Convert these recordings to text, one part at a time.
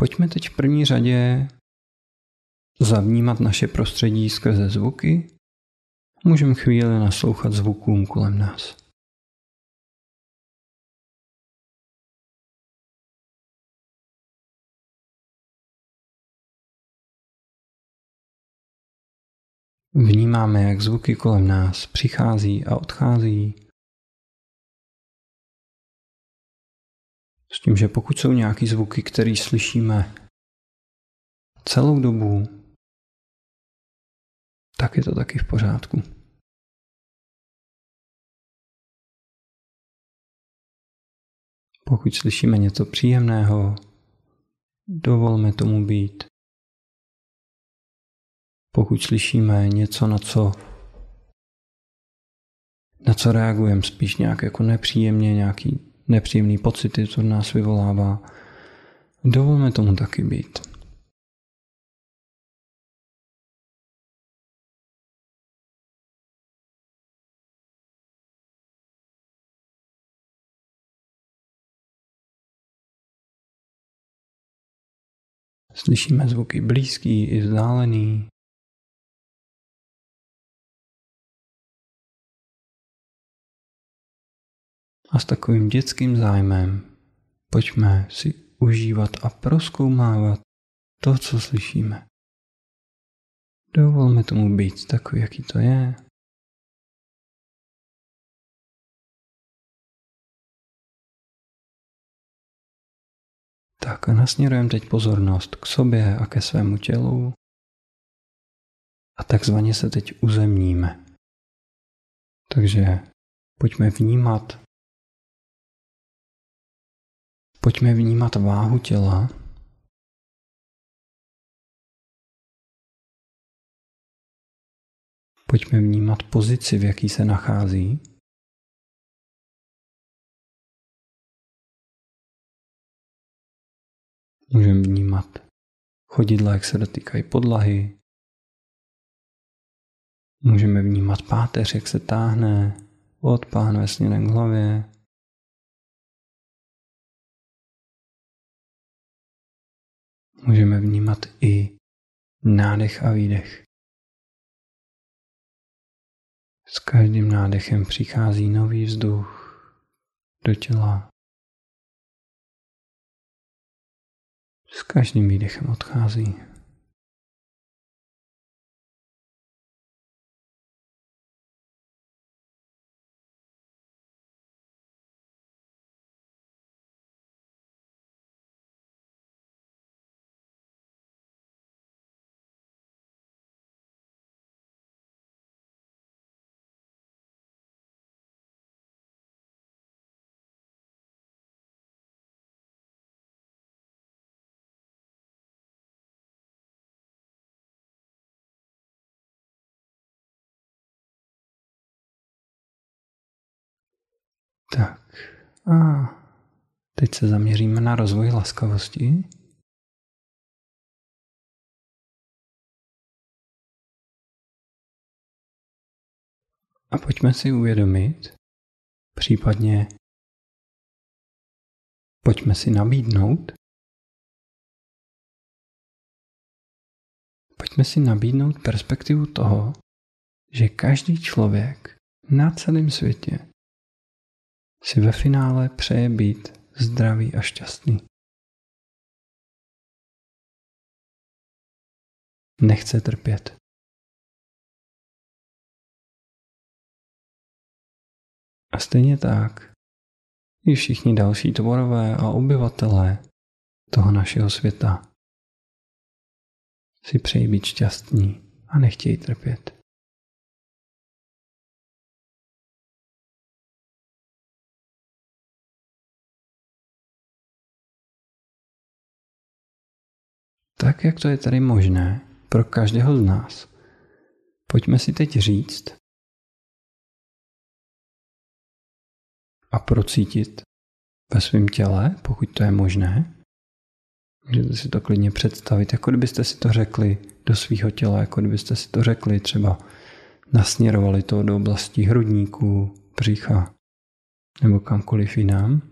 Pojďme teď v první řadě zavnímat naše prostředí skrze zvuky. Můžeme chvíli naslouchat zvukům kolem nás. Vnímáme, jak zvuky kolem nás přichází a odchází. Tím, že pokud jsou nějaký zvuky, které slyšíme celou dobu, tak je to taky v pořádku. Pokud slyšíme něco příjemného, dovolme tomu být. Pokud slyšíme něco, na co, na co reagujeme spíš nějak jako nepříjemně, nějaký nepříjemný pocity, co nás vyvolává, dovolme tomu taky být. Slyšíme zvuky blízký i vzdálený. A s takovým dětským zájmem pojďme si užívat a proskoumávat to, co slyšíme. Dovolme tomu být takový, jaký to je. Tak a nasměrujeme teď pozornost k sobě a ke svému tělu a takzvaně se teď uzemníme. Takže pojďme vnímat Pojďme vnímat váhu těla. Pojďme vnímat pozici, v jaký se nachází. Můžeme vnímat chodidla, jak se dotýkají podlahy. Můžeme vnímat páteř, jak se táhne od pánve směrem k hlavě. Můžeme vnímat i nádech a výdech. S každým nádechem přichází nový vzduch do těla. S každým výdechem odchází. Tak a teď se zaměříme na rozvoj laskavosti. A pojďme si uvědomit, případně pojďme si nabídnout, pojďme si nabídnout perspektivu toho, že každý člověk na celém světě si ve finále přeje být zdravý a šťastný. Nechce trpět. A stejně tak i všichni další tvorové a obyvatelé toho našeho světa si přejí být šťastní a nechtějí trpět. Tak, jak to je tady možné pro každého z nás. Pojďme si teď říct a procítit ve svém těle, pokud to je možné. Můžete si to klidně představit, jako kdybyste si to řekli do svého těla, jako kdybyste si to řekli třeba nasměrovali to do oblasti hrudníků, břicha nebo kamkoliv jinam.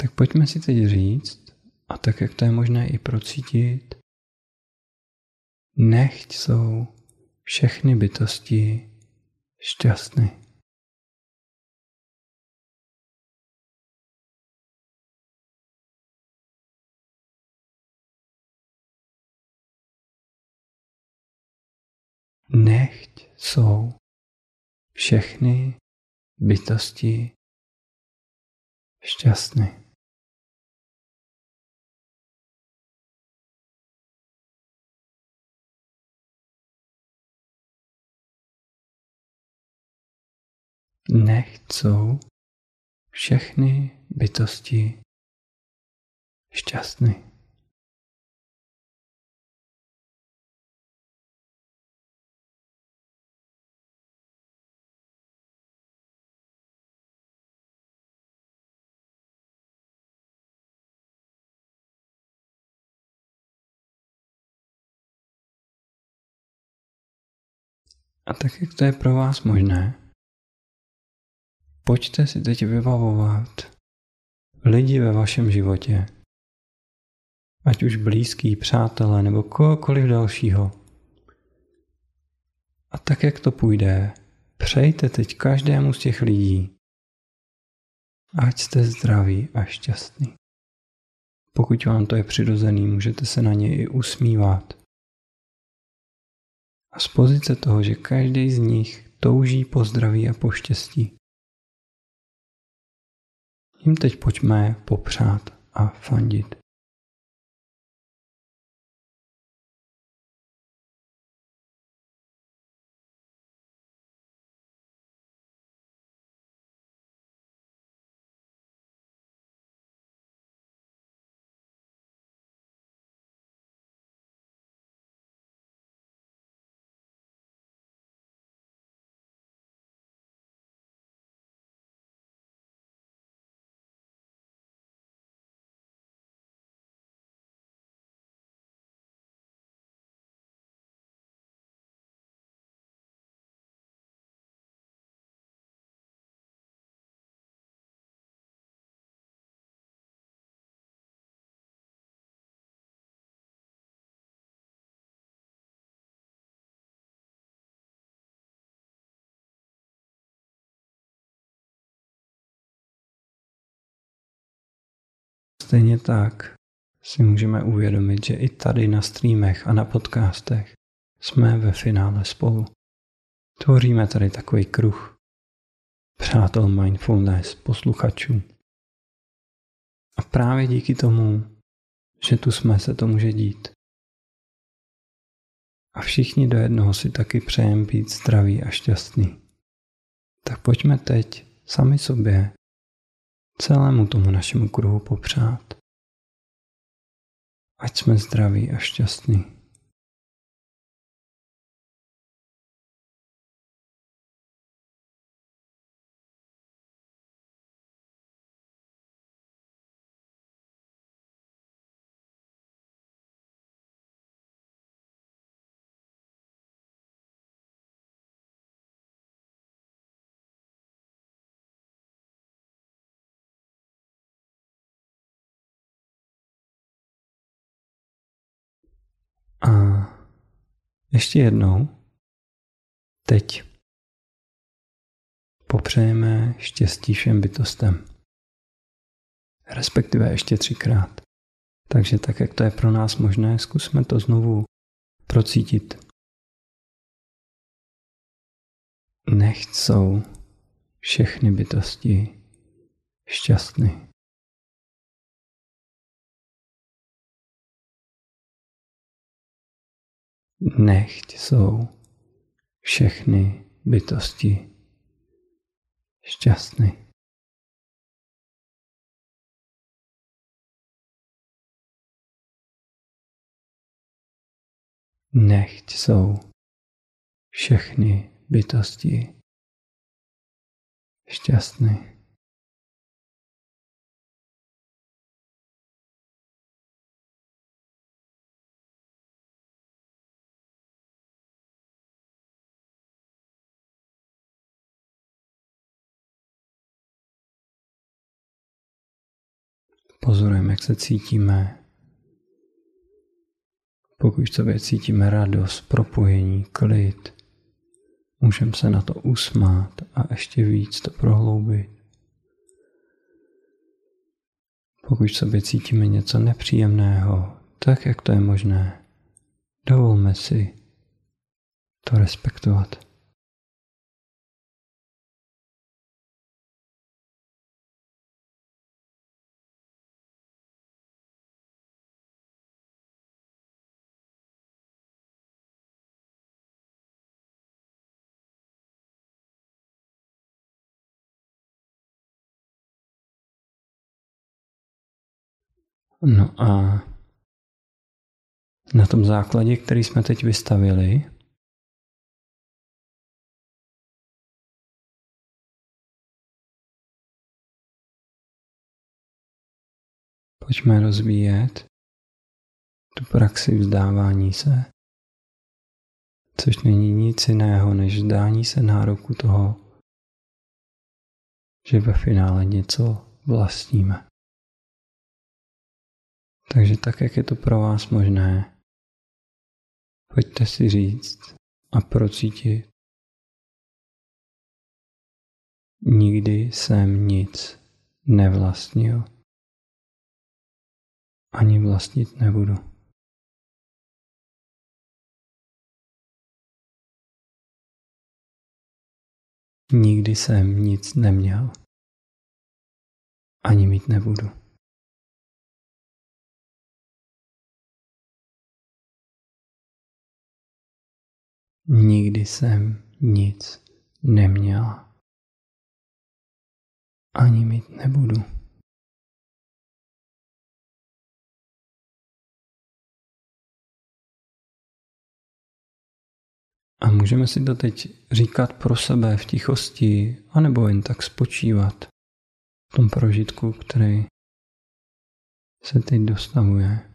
Tak pojďme si teď říct, a tak jak to je možné i procítit, nechť jsou všechny bytosti šťastné. Nechť jsou všechny bytosti šťastné. Nechť jsou všechny bytosti šťastné. A tak, jak to je pro vás možné, pojďte si teď vybavovat lidi ve vašem životě, ať už blízký, přátelé nebo kohokoliv dalšího. A tak, jak to půjde, přejte teď každému z těch lidí, ať jste zdraví a šťastný. Pokud vám to je přirozený, můžete se na ně i usmívat. A z pozice toho, že každý z nich touží po zdraví a po štěstí. Jim teď pojďme popřát a fandit. Stejně tak si můžeme uvědomit, že i tady na streamech a na podcastech jsme ve finále spolu. Tvoříme tady takový kruh přátel mindfulness, posluchačů. A právě díky tomu, že tu jsme, se to může dít. A všichni do jednoho si taky přejeme být zdraví a šťastný. Tak pojďme teď sami sobě celému tomu našemu kruhu popřát. Ať jsme zdraví a šťastní. A ještě jednou, teď popřejeme štěstí všem bytostem. Respektive ještě třikrát. Takže tak, jak to je pro nás možné, zkusme to znovu procítit. Nechť jsou všechny bytosti šťastné. Nechť jsou všechny bytosti šťastné. Nechť jsou všechny bytosti šťastné. Pozorujeme, jak se cítíme. Pokud v sobě cítíme radost, propojení, klid, můžeme se na to usmát a ještě víc to prohloubit. Pokud v sobě cítíme něco nepříjemného, tak jak to je možné, dovolme si to respektovat. No a na tom základě, který jsme teď vystavili, pojďme rozvíjet tu praxi vzdávání se, což není nic jiného než vzdání se nároku toho, že ve finále něco vlastníme. Takže tak, jak je to pro vás možné, pojďte si říct a procítit. Nikdy jsem nic nevlastnil. Ani vlastnit nebudu. Nikdy jsem nic neměl. Ani mít nebudu. Nikdy jsem nic neměla. Ani mít nebudu. A můžeme si to teď říkat pro sebe v tichosti, anebo jen tak spočívat v tom prožitku, který se teď dostavuje.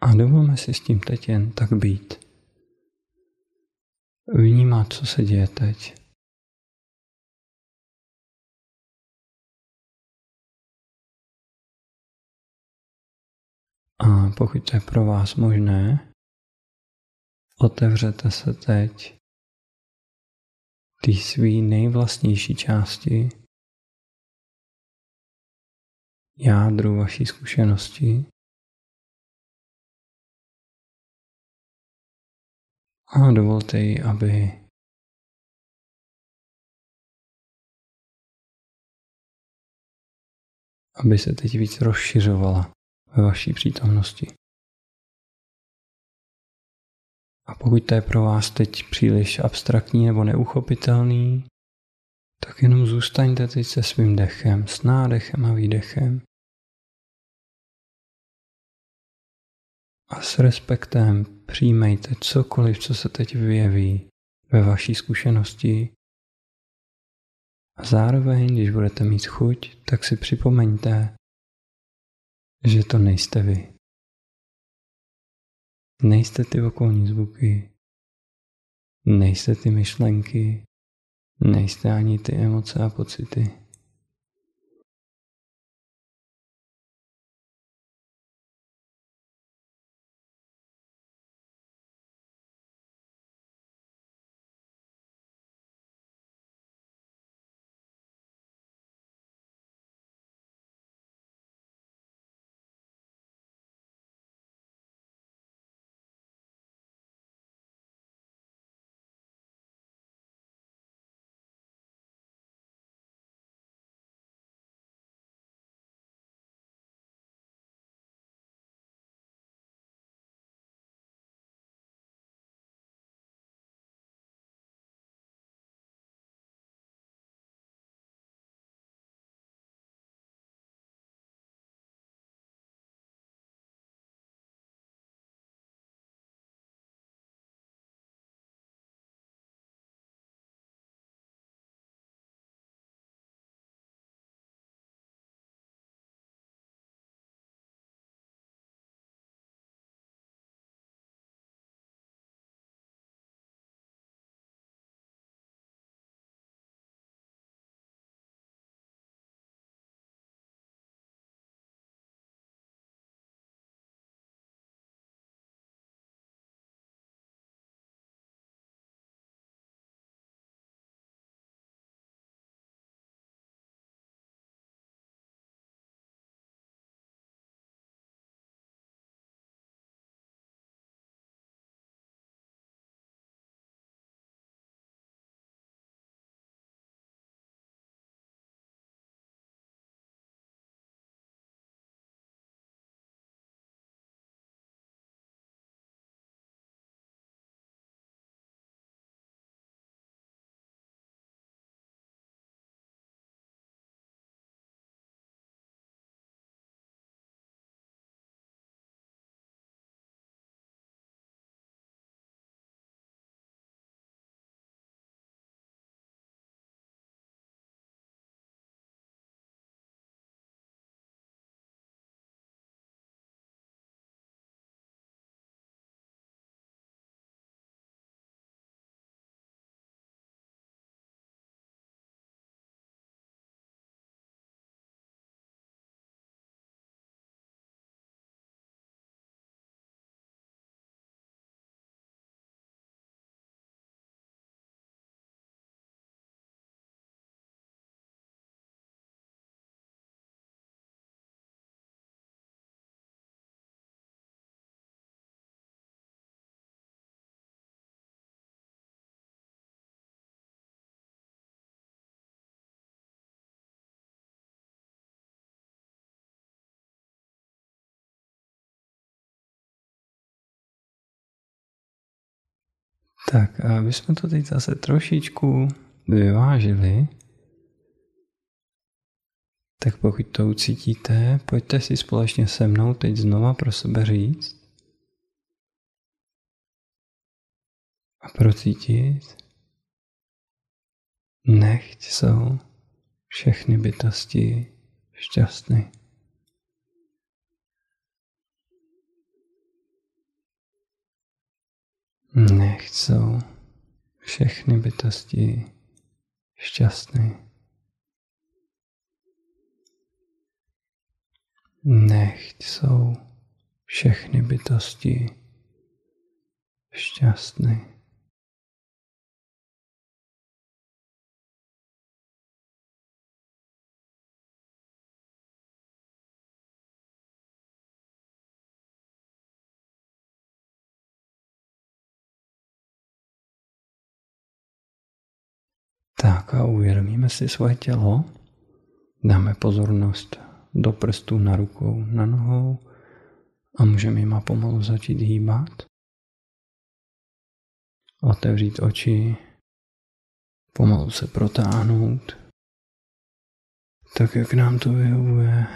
A dovolme si s tím teď jen tak být. Vnímat, co se děje teď. A pokud to je pro vás možné, otevřete se teď té svý nejvlastnější části, jádru vaší zkušenosti, A dovolte jí, aby aby se teď víc rozšiřovala ve vaší přítomnosti. A pokud to je pro vás teď příliš abstraktní nebo neuchopitelný, tak jenom zůstaňte teď se svým dechem, s nádechem a výdechem. A s respektem Přijmejte cokoliv, co se teď vyjeví ve vaší zkušenosti. A zároveň, když budete mít chuť, tak si připomeňte, že to nejste vy. Nejste ty okolní zvuky, nejste ty myšlenky, nejste ani ty emoce a pocity. Tak a aby jsme to teď zase trošičku vyvážili, tak pokud to ucítíte, pojďte si společně se mnou teď znova pro sebe říct. A procítit, nechť jsou všechny bytosti šťastný. Nechť jsou všechny bytosti šťastný. Nechť jsou všechny bytosti šťastný. Tak a uvědomíme si svoje tělo. Dáme pozornost do prstů na rukou, na nohou a můžeme jima pomalu začít hýbat. Otevřít oči, pomalu se protáhnout, tak jak nám to vyhovuje.